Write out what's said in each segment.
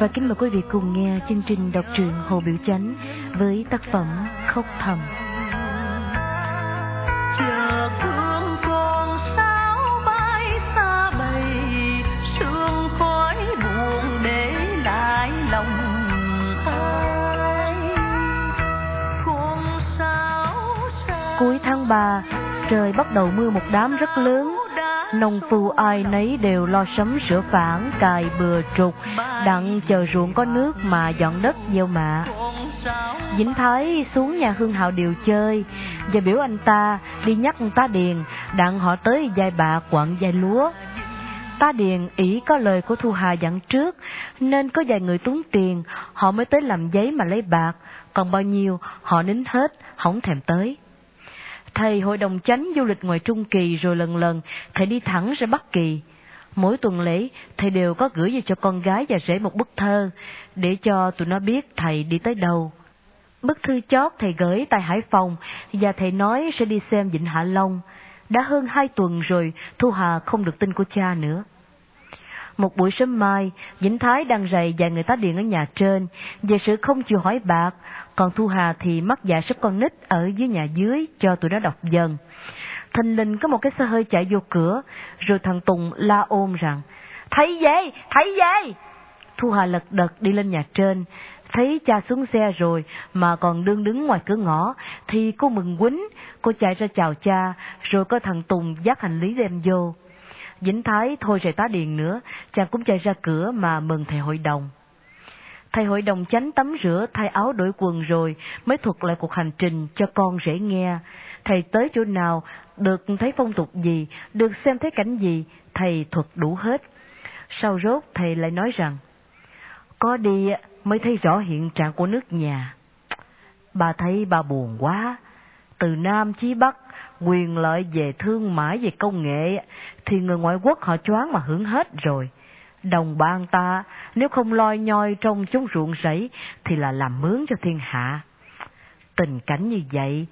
và kính mời quý vị cùng nghe chương trình đọc truyện Hồ Biểu Chánh với tác phẩm Khóc Thầm. Cuối tháng 3, trời bắt đầu mưa một đám rất lớn. Nông phu ai nấy đều lo sắm sửa phản, cài bừa trục, đặng chờ ruộng có nước mà dọn đất gieo mạ. Vĩnh Thái xuống nhà Hương Hạo điều chơi và biểu anh ta đi nhắc tá Điền đặng họ tới giai bạc quặng giai lúa. Tá Điền ý có lời của Thu Hà dặn trước nên có vài người túng tiền họ mới tới làm giấy mà lấy bạc còn bao nhiêu họ nín hết không thèm tới. Thầy hội đồng chánh du lịch ngoài Trung Kỳ rồi lần lần thầy đi thẳng ra Bắc Kỳ. Mỗi tuần lễ, thầy đều có gửi về cho con gái và rể một bức thơ, để cho tụi nó biết thầy đi tới đâu. Bức thư chót thầy gửi tại Hải Phòng, và thầy nói sẽ đi xem Vịnh Hạ Long. Đã hơn hai tuần rồi, Thu Hà không được tin của cha nữa. Một buổi sớm mai, Vĩnh Thái đang rầy và người ta điện ở nhà trên về sự không chịu hỏi bạc, còn Thu Hà thì mắc dạ sắp con nít ở dưới nhà dưới cho tụi nó đọc dần. Thình lình có một cái xe hơi chạy vô cửa, rồi thằng Tùng la ôm rằng, Thấy về, thấy về! Thu Hà lật đật đi lên nhà trên, thấy cha xuống xe rồi mà còn đương đứng ngoài cửa ngõ, thì cô mừng quýnh, cô chạy ra chào cha, rồi có thằng Tùng dắt hành lý đem vô. Vĩnh Thái thôi rời tá điền nữa, chàng cũng chạy ra cửa mà mừng thầy hội đồng. Thầy hội đồng chánh tắm rửa, thay áo đổi quần rồi mới thuật lại cuộc hành trình cho con rể nghe. Thầy tới chỗ nào, được thấy phong tục gì, được xem thấy cảnh gì, thầy thuật đủ hết. Sau rốt thầy lại nói rằng, có đi mới thấy rõ hiện trạng của nước nhà. Bà thấy bà buồn quá, từ Nam chí Bắc, quyền lợi về thương mại về công nghệ, thì người ngoại quốc họ choáng mà hưởng hết rồi. Đồng bang ta, nếu không loi nhoi trong chúng ruộng rẫy, thì là làm mướn cho thiên hạ. Tình cảnh như vậy,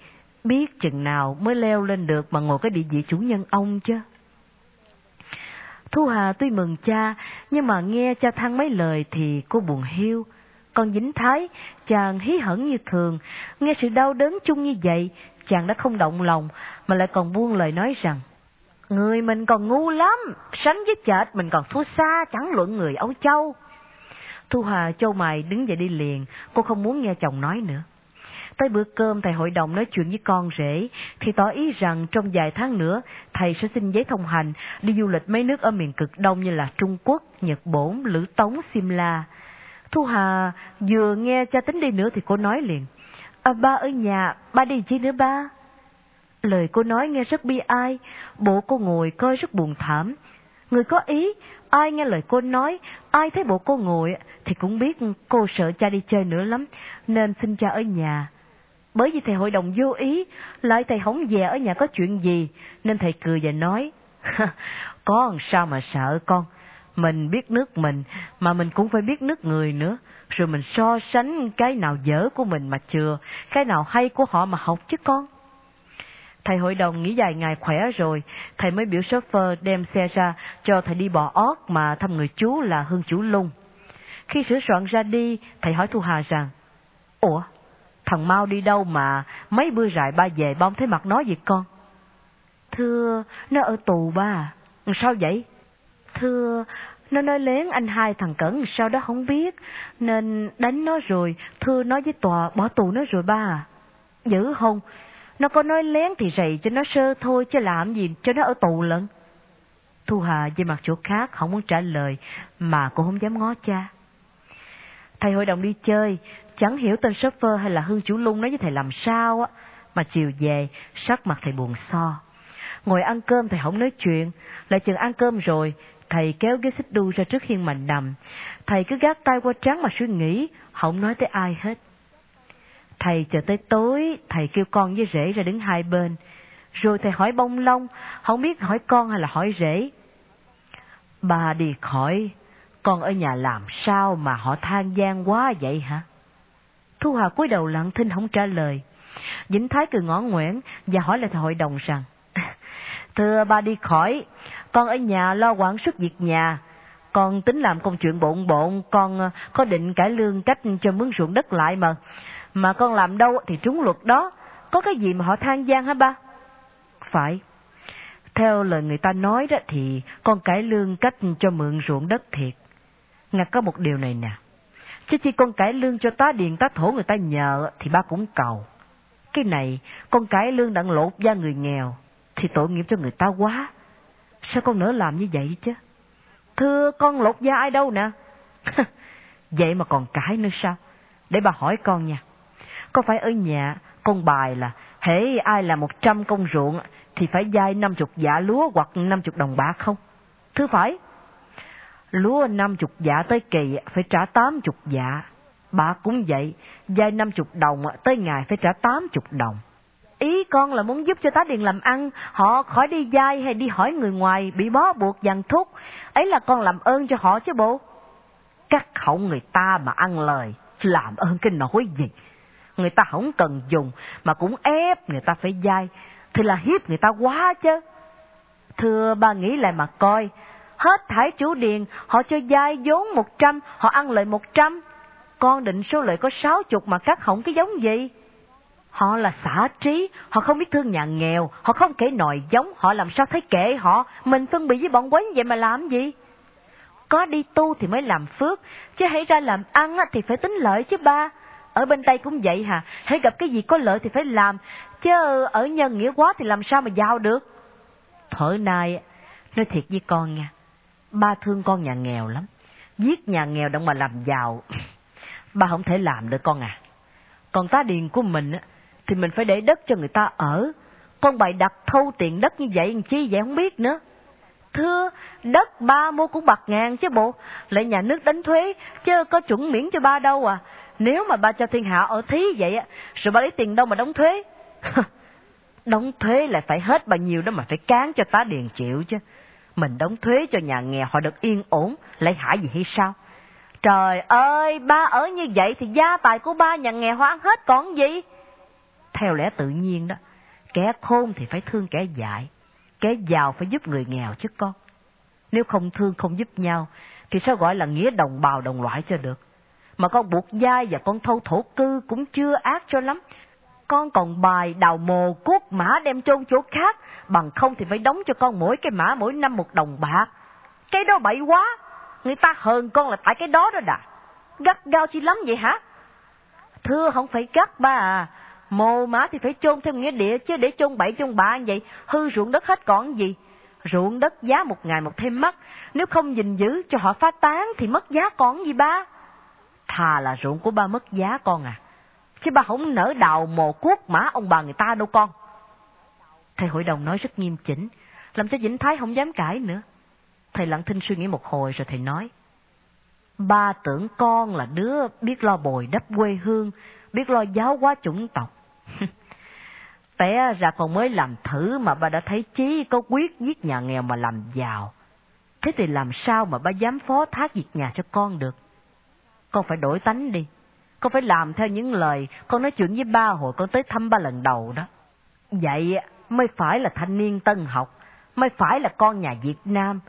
biết chừng nào mới leo lên được mà ngồi cái địa vị chủ nhân ông chứ. Thu Hà tuy mừng cha, nhưng mà nghe cha than mấy lời thì cô buồn hiu. Con dính Thái, chàng hí hẩn như thường, nghe sự đau đớn chung như vậy, chàng đã không động lòng, mà lại còn buông lời nói rằng, Người mình còn ngu lắm, sánh với chợt mình còn thua xa, chẳng luận người Âu Châu. Thu Hà châu mày đứng dậy đi liền, cô không muốn nghe chồng nói nữa. Tới bữa cơm thầy hội đồng nói chuyện với con rể, thì tỏ ý rằng trong vài tháng nữa, thầy sẽ xin giấy thông hành đi du lịch mấy nước ở miền cực đông như là Trung Quốc, Nhật Bổn, Lữ Tống, Simla. Thu Hà vừa nghe cha tính đi nữa thì cô nói liền, à, ba ở nhà, ba đi chi nữa ba? Lời cô nói nghe rất bi ai, bộ cô ngồi coi rất buồn thảm. Người có ý, ai nghe lời cô nói, ai thấy bộ cô ngồi thì cũng biết cô sợ cha đi chơi nữa lắm, nên xin cha ở nhà. Bởi vì thầy hội đồng vô ý, lại thầy hỏng về ở nhà có chuyện gì, nên thầy cười và nói, con sao mà sợ con, mình biết nước mình, mà mình cũng phải biết nước người nữa, rồi mình so sánh cái nào dở của mình mà chừa, cái nào hay của họ mà học chứ con. Thầy hội đồng nghỉ dài ngày khỏe rồi, thầy mới biểu chauffeur đem xe ra cho thầy đi bỏ ót mà thăm người chú là Hương Chủ Lung. Khi sửa soạn ra đi, thầy hỏi Thu Hà rằng, Ủa, thằng Mau đi đâu mà mấy bữa rại ba về bông thấy mặt nó gì con? Thưa, nó ở tù ba. Sao vậy? Thưa, nó nói lén anh hai thằng Cẩn sao đó không biết, nên đánh nó rồi, thưa nói với tòa bỏ tù nó rồi ba. Dữ không? Nó có nói lén thì rầy cho nó sơ thôi chứ làm gì cho nó ở tù lận. Thu Hà về mặt chỗ khác không muốn trả lời mà cũng không dám ngó cha. Thầy hội đồng đi chơi, chẳng hiểu tên shopper hay là Hương Chủ Lung nói với thầy làm sao á, mà chiều về sắc mặt thầy buồn so. Ngồi ăn cơm thầy không nói chuyện, lại chừng ăn cơm rồi, thầy kéo ghế xích đu ra trước hiên mà nằm. Thầy cứ gác tay qua trán mà suy nghĩ, không nói tới ai hết. Thầy chờ tới tối, thầy kêu con với rể ra đứng hai bên. Rồi thầy hỏi bông lông, không biết hỏi con hay là hỏi rể. Bà đi khỏi, con ở nhà làm sao mà họ than gian quá vậy hả? Thu Hà cúi đầu lặng thinh không trả lời. Vĩnh Thái cười ngõ ngoẻn và hỏi lại thầy hội đồng rằng, Thưa ba đi khỏi, con ở nhà lo quản sức việc nhà, con tính làm công chuyện bộn bộn, con ờ, có định cải lương cách cho mướn ruộng đất lại mà. Mà con làm đâu thì trúng luật đó, có cái gì mà họ than gian hả ba? Phải. Theo lời người ta nói đó thì con cải lương cách cho mượn ruộng đất thiệt. Ngặt có một điều này nè. Chứ chi con cải lương cho tá điền tá thổ người ta nhờ thì ba cũng cầu. Cái này, con cải lương đặng lột da người nghèo, thì tội nghiệp cho người ta quá. Sao con nỡ làm như vậy chứ? Thưa con lột da ai đâu nè? vậy mà còn cãi nữa sao? Để bà hỏi con nha. Có phải ở nhà con bài là hễ ai là một trăm công ruộng thì phải dai năm chục dạ lúa hoặc năm chục đồng bạc không? Thưa phải. Lúa năm chục dạ tới kỳ phải trả tám chục dạ. bà cũng vậy, dai năm chục đồng tới ngày phải trả tám chục đồng. Ý con là muốn giúp cho tá điền làm ăn, họ khỏi đi dai hay đi hỏi người ngoài bị bó buộc dằn thúc. Ấy là con làm ơn cho họ chứ bộ. Cắt khẩu người ta mà ăn lời, làm ơn cái nỗi gì. Người ta không cần dùng mà cũng ép người ta phải dai, thì là hiếp người ta quá chứ. Thưa ba nghĩ lại mà coi, hết thải chủ điền, họ cho dai vốn một trăm, họ ăn lợi một trăm. Con định số lợi có sáu chục mà cắt hỏng cái giống gì? Họ là xả trí, họ không biết thương nhà nghèo, họ không kể nòi giống, họ làm sao thấy kệ họ, mình phân biệt với bọn quấy vậy mà làm gì? Có đi tu thì mới làm phước, chứ hãy ra làm ăn thì phải tính lợi chứ ba. Ở bên Tây cũng vậy hả, hãy gặp cái gì có lợi thì phải làm, chứ ở nhân nghĩa quá thì làm sao mà giàu được. Thở nay, nói thiệt với con nha, ba thương con nhà nghèo lắm, giết nhà nghèo đặng mà làm giàu, ba không thể làm được con à. Còn tá điền của mình á, thì mình phải để đất cho người ta ở. Con bày đặt thâu tiền đất như vậy làm chi vậy không biết nữa. Thưa, đất ba mua cũng bạc ngàn chứ bộ, lại nhà nước đánh thuế, chứ có chuẩn miễn cho ba đâu à. Nếu mà ba cho thiên hạ ở thí vậy á, rồi ba lấy tiền đâu mà đóng thuế? đóng thuế lại phải hết bao nhiêu đó mà phải cán cho tá điền chịu chứ. Mình đóng thuế cho nhà nghèo họ được yên ổn, lại hại gì hay sao? Trời ơi, ba ở như vậy thì gia tài của ba nhà nghèo hoang hết còn gì? Theo lẽ tự nhiên đó, kẻ khôn thì phải thương kẻ dại, kẻ giàu phải giúp người nghèo chứ con. Nếu không thương không giúp nhau, thì sao gọi là nghĩa đồng bào đồng loại cho được? Mà con buộc dai và con thâu thổ cư cũng chưa ác cho lắm. Con còn bài đào mồ cuốc mã đem chôn chỗ khác, bằng không thì phải đóng cho con mỗi cái mã mỗi năm một đồng bạc. Cái đó bậy quá, người ta hờn con là tại cái đó đó đà. Gắt gao chi lắm vậy hả? Thưa không phải gắt ba à, Mồ mã thì phải chôn theo nghĩa địa chứ để chôn bậy chôn bạ vậy, hư ruộng đất hết còn gì. Ruộng đất giá một ngày một thêm mất nếu không gìn giữ cho họ phá tán thì mất giá còn gì ba. Thà là ruộng của ba mất giá con à, chứ ba không nỡ đào mồ cuốc mã ông bà người ta đâu con. Thầy hội đồng nói rất nghiêm chỉnh, làm cho Vĩnh Thái không dám cãi nữa. Thầy lặng thinh suy nghĩ một hồi rồi thầy nói. Ba tưởng con là đứa biết lo bồi đắp quê hương, biết lo giáo hóa chủng tộc. Té ra con mới làm thử mà ba đã thấy chí có quyết giết nhà nghèo mà làm giàu. Thế thì làm sao mà ba dám phó thác việc nhà cho con được? Con phải đổi tánh đi. Con phải làm theo những lời con nói chuyện với ba hồi con tới thăm ba lần đầu đó. Vậy mới phải là thanh niên tân học, mới phải là con nhà Việt Nam.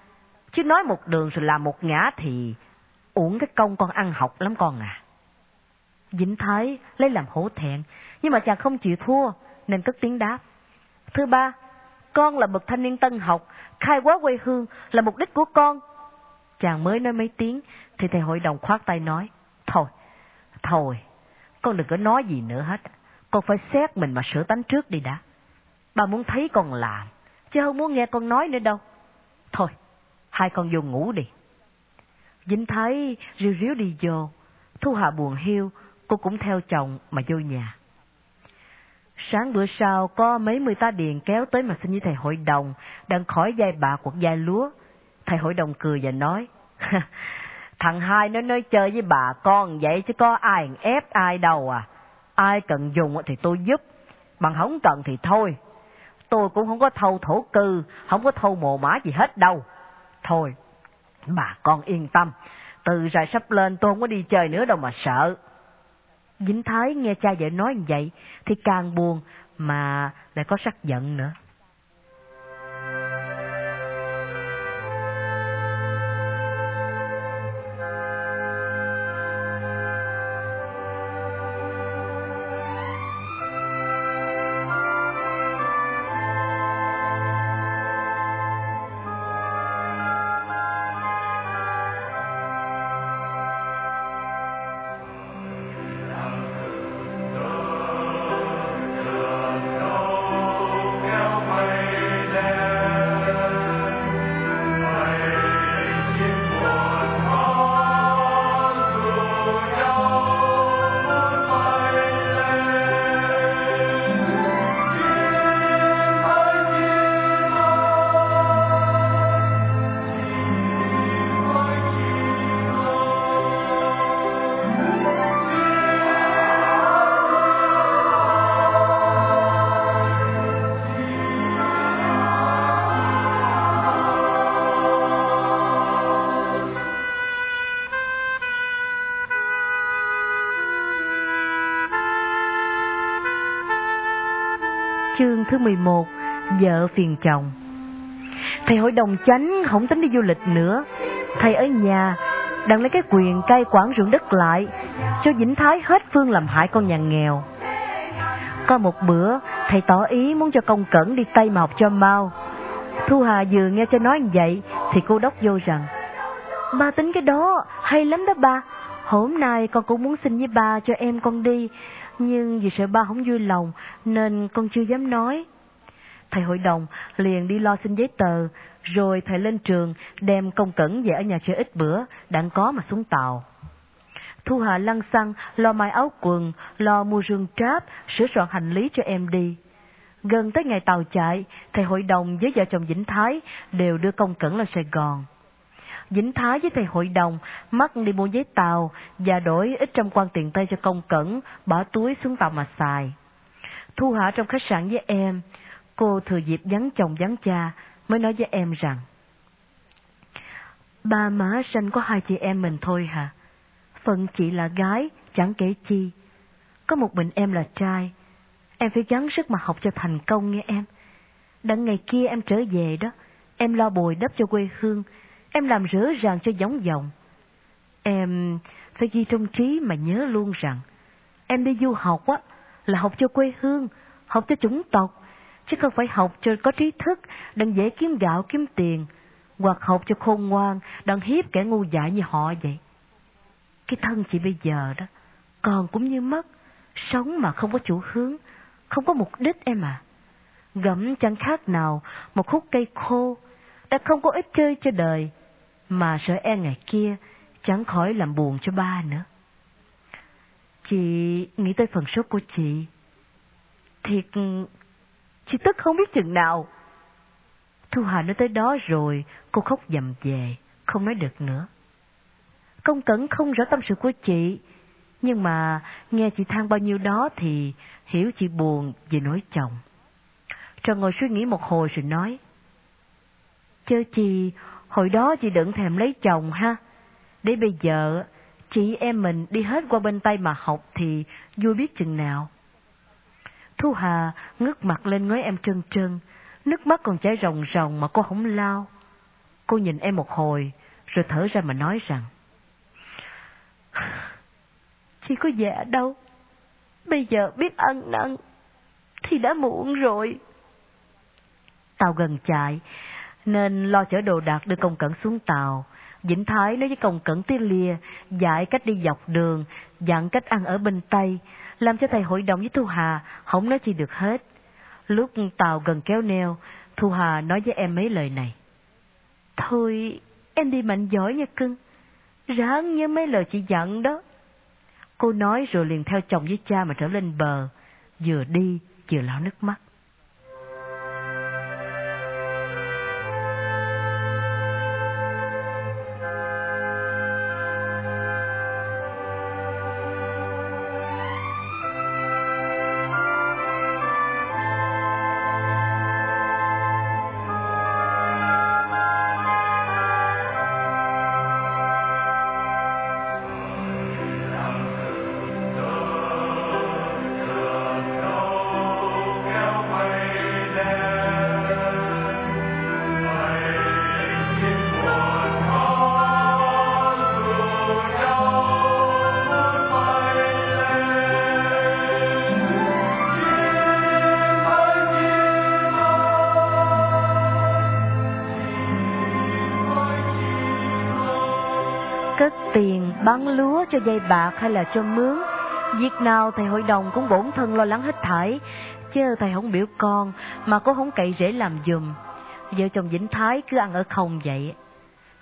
Chứ nói một đường rồi làm một ngã thì uổng cái công con ăn học lắm con à. Vĩnh Thái lấy làm hổ thẹn, nhưng mà chàng không chịu thua, nên cất tiếng đáp. Thứ ba, con là bậc thanh niên tân học, khai quá quê hương là mục đích của con. Chàng mới nói mấy tiếng, thì thầy hội đồng khoát tay nói, Thôi, thôi, con đừng có nói gì nữa hết. Con phải xét mình mà sửa tánh trước đi đã. Bà muốn thấy con làm, chứ không muốn nghe con nói nữa đâu. Thôi, hai con vô ngủ đi. Vĩnh Thái riu riu đi vô, Thu Hà buồn hiu, cô cũng theo chồng mà vô nhà. Sáng bữa sau có mấy mươi ta điền kéo tới mà xin với thầy hội đồng, đang khỏi dây bạc hoặc dây lúa. Thầy hội đồng cười và nói, thằng hai nó nói chơi với bà con vậy chứ có ai ép ai đâu à. Ai cần dùng thì tôi giúp, bằng không cần thì thôi. Tôi cũng không có thâu thổ cư, không có thâu mồ mã gì hết đâu. Thôi, bà con yên tâm, từ ra sắp lên tôi không có đi chơi nữa đâu mà sợ dính Thái nghe cha vợ nói như vậy thì càng buồn mà lại có sắc giận nữa. Thứ 11 Vợ phiền chồng. Thầy hội đồng chánh không tính đi du lịch nữa. Thầy ở nhà, đang lấy cái quyền cai quản ruộng đất lại, Cho Vĩnh Thái hết phương làm hại con nhà nghèo. Có một bữa, Thầy tỏ ý muốn cho công cẩn đi Tây mà học cho mau. Thu Hà vừa nghe cho nói vậy, Thì cô đốc vô rằng, Ba tính cái đó, hay lắm đó ba. Hôm nay con cũng muốn xin với ba cho em con đi. Nhưng vì sợ ba không vui lòng Nên con chưa dám nói Thầy hội đồng liền đi lo xin giấy tờ Rồi thầy lên trường Đem công cẩn về ở nhà chơi ít bữa Đặng có mà xuống tàu Thu Hà lăn xăng, lo mai áo quần, lo mua rương tráp, sửa soạn hành lý cho em đi. Gần tới ngày tàu chạy, thầy hội đồng với vợ chồng Vĩnh Thái đều đưa công cẩn lên Sài Gòn dính Thái với thầy hội đồng mắc đi mua giấy tàu và đổi ít trăm quan tiền tây cho công cẩn, bỏ túi xuống tàu mà xài. Thu Hạ trong khách sạn với em, cô thừa dịp vắng chồng vắng cha mới nói với em rằng Ba má sanh có hai chị em mình thôi hả? Phần chị là gái, chẳng kể chi. Có một mình em là trai. Em phải gắng sức mà học cho thành công nghe em. Đặng ngày kia em trở về đó, em lo bồi đắp cho quê hương, em làm rỡ ràng cho giống dòng. Em phải ghi trong trí mà nhớ luôn rằng, em đi du học á, là học cho quê hương, học cho chủng tộc, chứ không phải học cho có trí thức, đừng dễ kiếm gạo kiếm tiền, hoặc học cho khôn ngoan, đừng hiếp kẻ ngu dại như họ vậy. Cái thân chị bây giờ đó, còn cũng như mất, sống mà không có chủ hướng, không có mục đích em à. Gẫm chẳng khác nào một khúc cây khô, đã không có ích chơi cho đời, mà sợ e ngày kia chẳng khỏi làm buồn cho ba nữa. Chị nghĩ tới phần số của chị. Thiệt, chị tức không biết chừng nào. Thu Hà nói tới đó rồi, cô khóc dầm về, không nói được nữa. Công Cẩn không rõ tâm sự của chị, nhưng mà nghe chị than bao nhiêu đó thì hiểu chị buồn về nỗi chồng. Trần ngồi suy nghĩ một hồi rồi nói, Chớ chị, hồi đó chị đừng thèm lấy chồng ha, để bây giờ chị em mình đi hết qua bên Tây mà học thì vui biết chừng nào. Thu Hà ngước mặt lên ngói em trân trân, nước mắt còn chảy ròng ròng mà cô không lao. Cô nhìn em một hồi, rồi thở ra mà nói rằng, Chị có dạ đâu, bây giờ biết ăn năn thì đã muộn rồi. Tàu gần chạy, nên lo chở đồ đạc đưa công cẩn xuống tàu. Vĩnh Thái nói với công cẩn tiếng lìa, dạy cách đi dọc đường, dặn cách ăn ở bên Tây, làm cho thầy hội đồng với Thu Hà không nói chi được hết. Lúc tàu gần kéo neo, Thu Hà nói với em mấy lời này. Thôi, em đi mạnh giỏi nha cưng. Ráng nhớ mấy lời chị dặn đó. Cô nói rồi liền theo chồng với cha mà trở lên bờ, vừa đi vừa lau nước mắt. Cất tiền bán lúa cho dây bạc hay là cho mướn. Việc nào thầy hội đồng cũng bổn thân lo lắng hết thảy, chứ thầy không biểu con mà có không cậy rễ làm giùm. Vợ chồng Vĩnh Thái cứ ăn ở không vậy.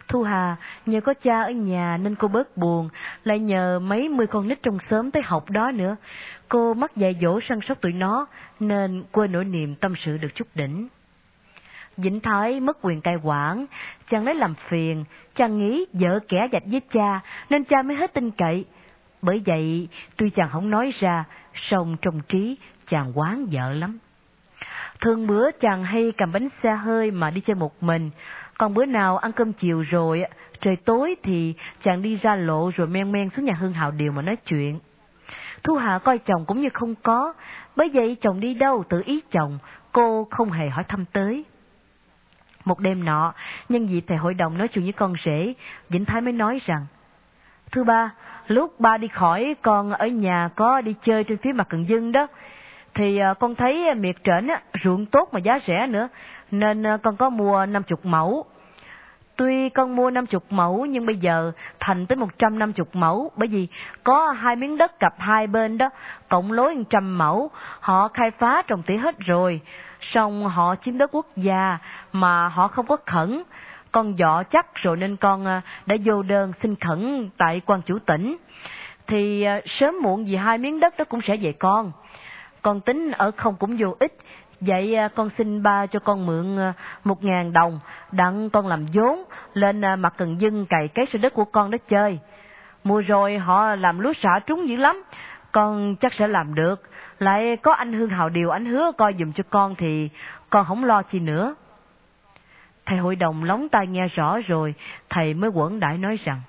Thu Hà nhờ có cha ở nhà nên cô bớt buồn, lại nhờ mấy mươi con nít trong xóm tới học đó nữa. Cô mắc dạy dỗ săn sóc tụi nó nên quên nỗi niềm tâm sự được chút đỉnh. Vĩnh Thái mất quyền cai quản, chàng lấy làm phiền, chàng nghĩ vợ kẻ dạch với cha, nên cha mới hết tin cậy. Bởi vậy, tuy chàng không nói ra, song trong trí chàng quán vợ lắm. Thường bữa chàng hay cầm bánh xe hơi mà đi chơi một mình, còn bữa nào ăn cơm chiều rồi, trời tối thì chàng đi ra lộ rồi men men xuống nhà Hương Hào Điều mà nói chuyện. Thu Hà coi chồng cũng như không có, bởi vậy chồng đi đâu tự ý chồng, cô không hề hỏi thăm tới. Một đêm nọ, nhân dịp thầy hội đồng nói chuyện với con rể, Vĩnh Thái mới nói rằng, Thưa ba, lúc ba đi khỏi, con ở nhà có đi chơi trên phía mặt Cần Dưng đó, thì à, con thấy miệt trển ruộng tốt mà giá rẻ nữa, nên à, con có mua 50 mẫu. Tuy con mua 50 mẫu nhưng bây giờ thành tới 150 mẫu bởi vì có hai miếng đất cặp hai bên đó, cộng lối 100 mẫu, họ khai phá trồng tỉa hết rồi, xong họ chiếm đất quốc gia mà họ không có khẩn. Con dọ chắc rồi nên con à, đã vô đơn xin khẩn tại quan chủ tỉnh. Thì à, sớm muộn gì hai miếng đất đó cũng sẽ về con. Con tính ở không cũng vô ích, Vậy à, con xin ba cho con mượn à, một ngàn đồng, đặng con làm vốn, lên à, mặt cần dưng cày cái sơ đất của con đó chơi. Mùa rồi họ làm lúa xả trúng dữ lắm, con chắc sẽ làm được. Lại có anh Hương Hào Điều, anh hứa coi dùm cho con thì con không lo chi nữa. Thầy hội đồng lóng tai nghe rõ rồi, thầy mới quẩn đãi nói rằng,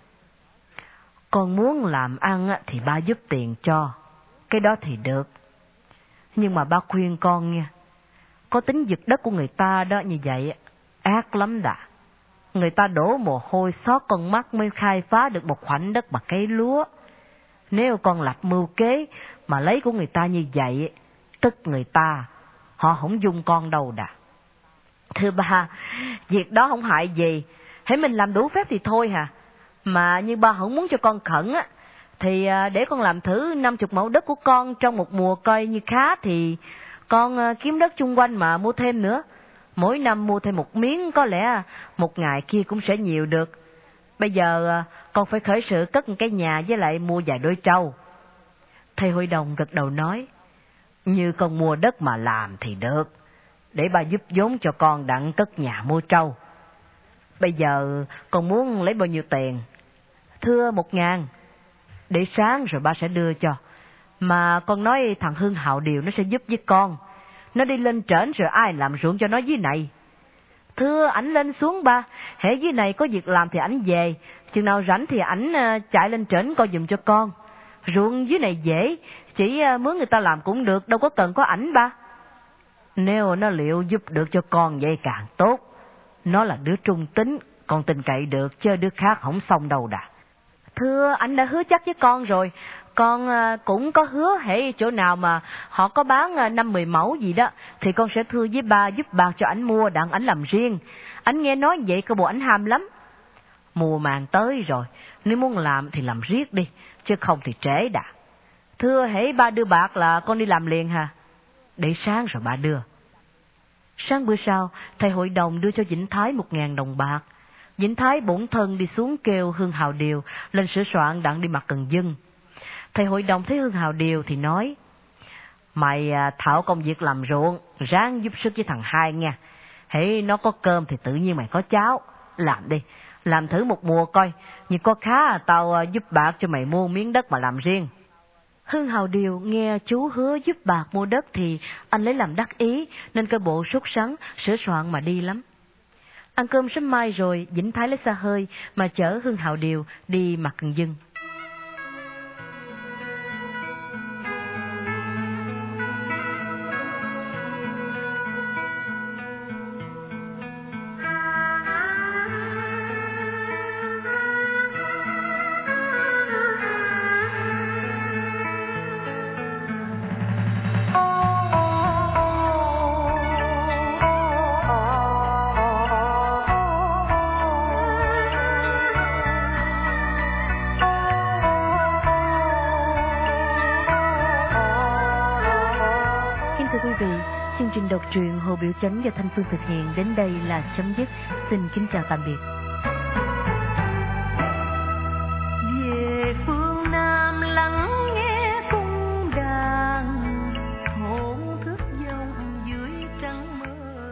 con muốn làm ăn thì ba giúp tiền cho, cái đó thì được. Nhưng mà ba khuyên con nha, có tính giật đất của người ta đó như vậy, ác lắm đã. Người ta đổ mồ hôi xót con mắt mới khai phá được một khoảnh đất mà cây lúa. Nếu con lập mưu kế mà lấy của người ta như vậy, tức người ta, họ không dung con đâu đã. Thưa ba, việc đó không hại gì, hãy mình làm đủ phép thì thôi hả. Mà như ba không muốn cho con khẩn á, thì à, để con làm thử 50 mẫu đất của con trong một mùa coi như khá thì con ờ, kiếm đất chung quanh mà mua thêm nữa. Mỗi năm mua thêm một miếng có lẽ một ngày kia cũng sẽ nhiều được. Bây giờ ờ, con phải khởi sự cất một cái nhà với lại mua vài đôi trâu. Thầy hội đồng gật đầu nói, như con mua đất mà làm thì được, để ba giúp vốn cho con đặng cất nhà mua trâu. Bây giờ con muốn lấy bao nhiêu tiền? Thưa một ngàn, để sáng rồi ba sẽ đưa cho. Mà con nói thằng Hưng Hạo Điều nó sẽ giúp với con. Nó đi lên trển rồi ai làm ruộng cho nó dưới này. Thưa ảnh lên xuống ba, hễ dưới này có việc làm thì ảnh về, chừng nào rảnh thì ảnh ờ, chạy lên trển coi giùm cho con. Ruộng dưới này dễ, chỉ ờ, mướn người ta làm cũng được, đâu có cần có ảnh ba. Nếu nó liệu giúp được cho con vậy càng tốt. Nó là đứa trung tính, con tin cậy được, chứ đứa khác không xong đâu đã. Thưa, anh đã hứa chắc với con rồi, con ờ, cũng có hứa hễ chỗ nào mà họ có bán ờ, năm mười mẫu gì đó, thì con sẽ thưa với ba giúp bạc cho ảnh mua, đặng ảnh làm riêng. ảnh nghe nói vậy cơ bộ ảnh ham lắm. Mùa màng tới rồi, nếu muốn làm thì làm riết đi, chứ không thì trễ đã. Thưa hãy ba đưa bạc là con đi làm liền hả? Để sáng rồi ba đưa. Sáng bữa sau, thầy hội đồng đưa cho Vĩnh Thái một ngàn đồng bạc. Vĩnh Thái bổn thân đi xuống kêu Hương Hào Điều lên sửa soạn đặng đi mặt cần dân. Thầy hội đồng thấy Hương Hào Điều thì nói, Mày à, thảo công việc làm ruộng, ráng giúp sức với thằng hai nha. hễ nó có cơm thì tự nhiên mày có cháo. Làm đi, làm thử một mùa coi, nhưng có khá à, tao à, giúp bạc cho mày mua miếng đất mà làm riêng. Hưng Hào Điều nghe chú hứa giúp bạc mua đất thì anh lấy làm đắc ý, nên cơ bộ sốt sắng, sửa soạn mà đi lắm. Ăn cơm sớm mai rồi, Vĩnh Thái lấy xa hơi mà chở Hưng Hào Điều đi mặt cần dưng. Hồ Biểu Chánh do Thanh Phương thực hiện đến đây là chấm dứt. Xin kính chào tạm biệt.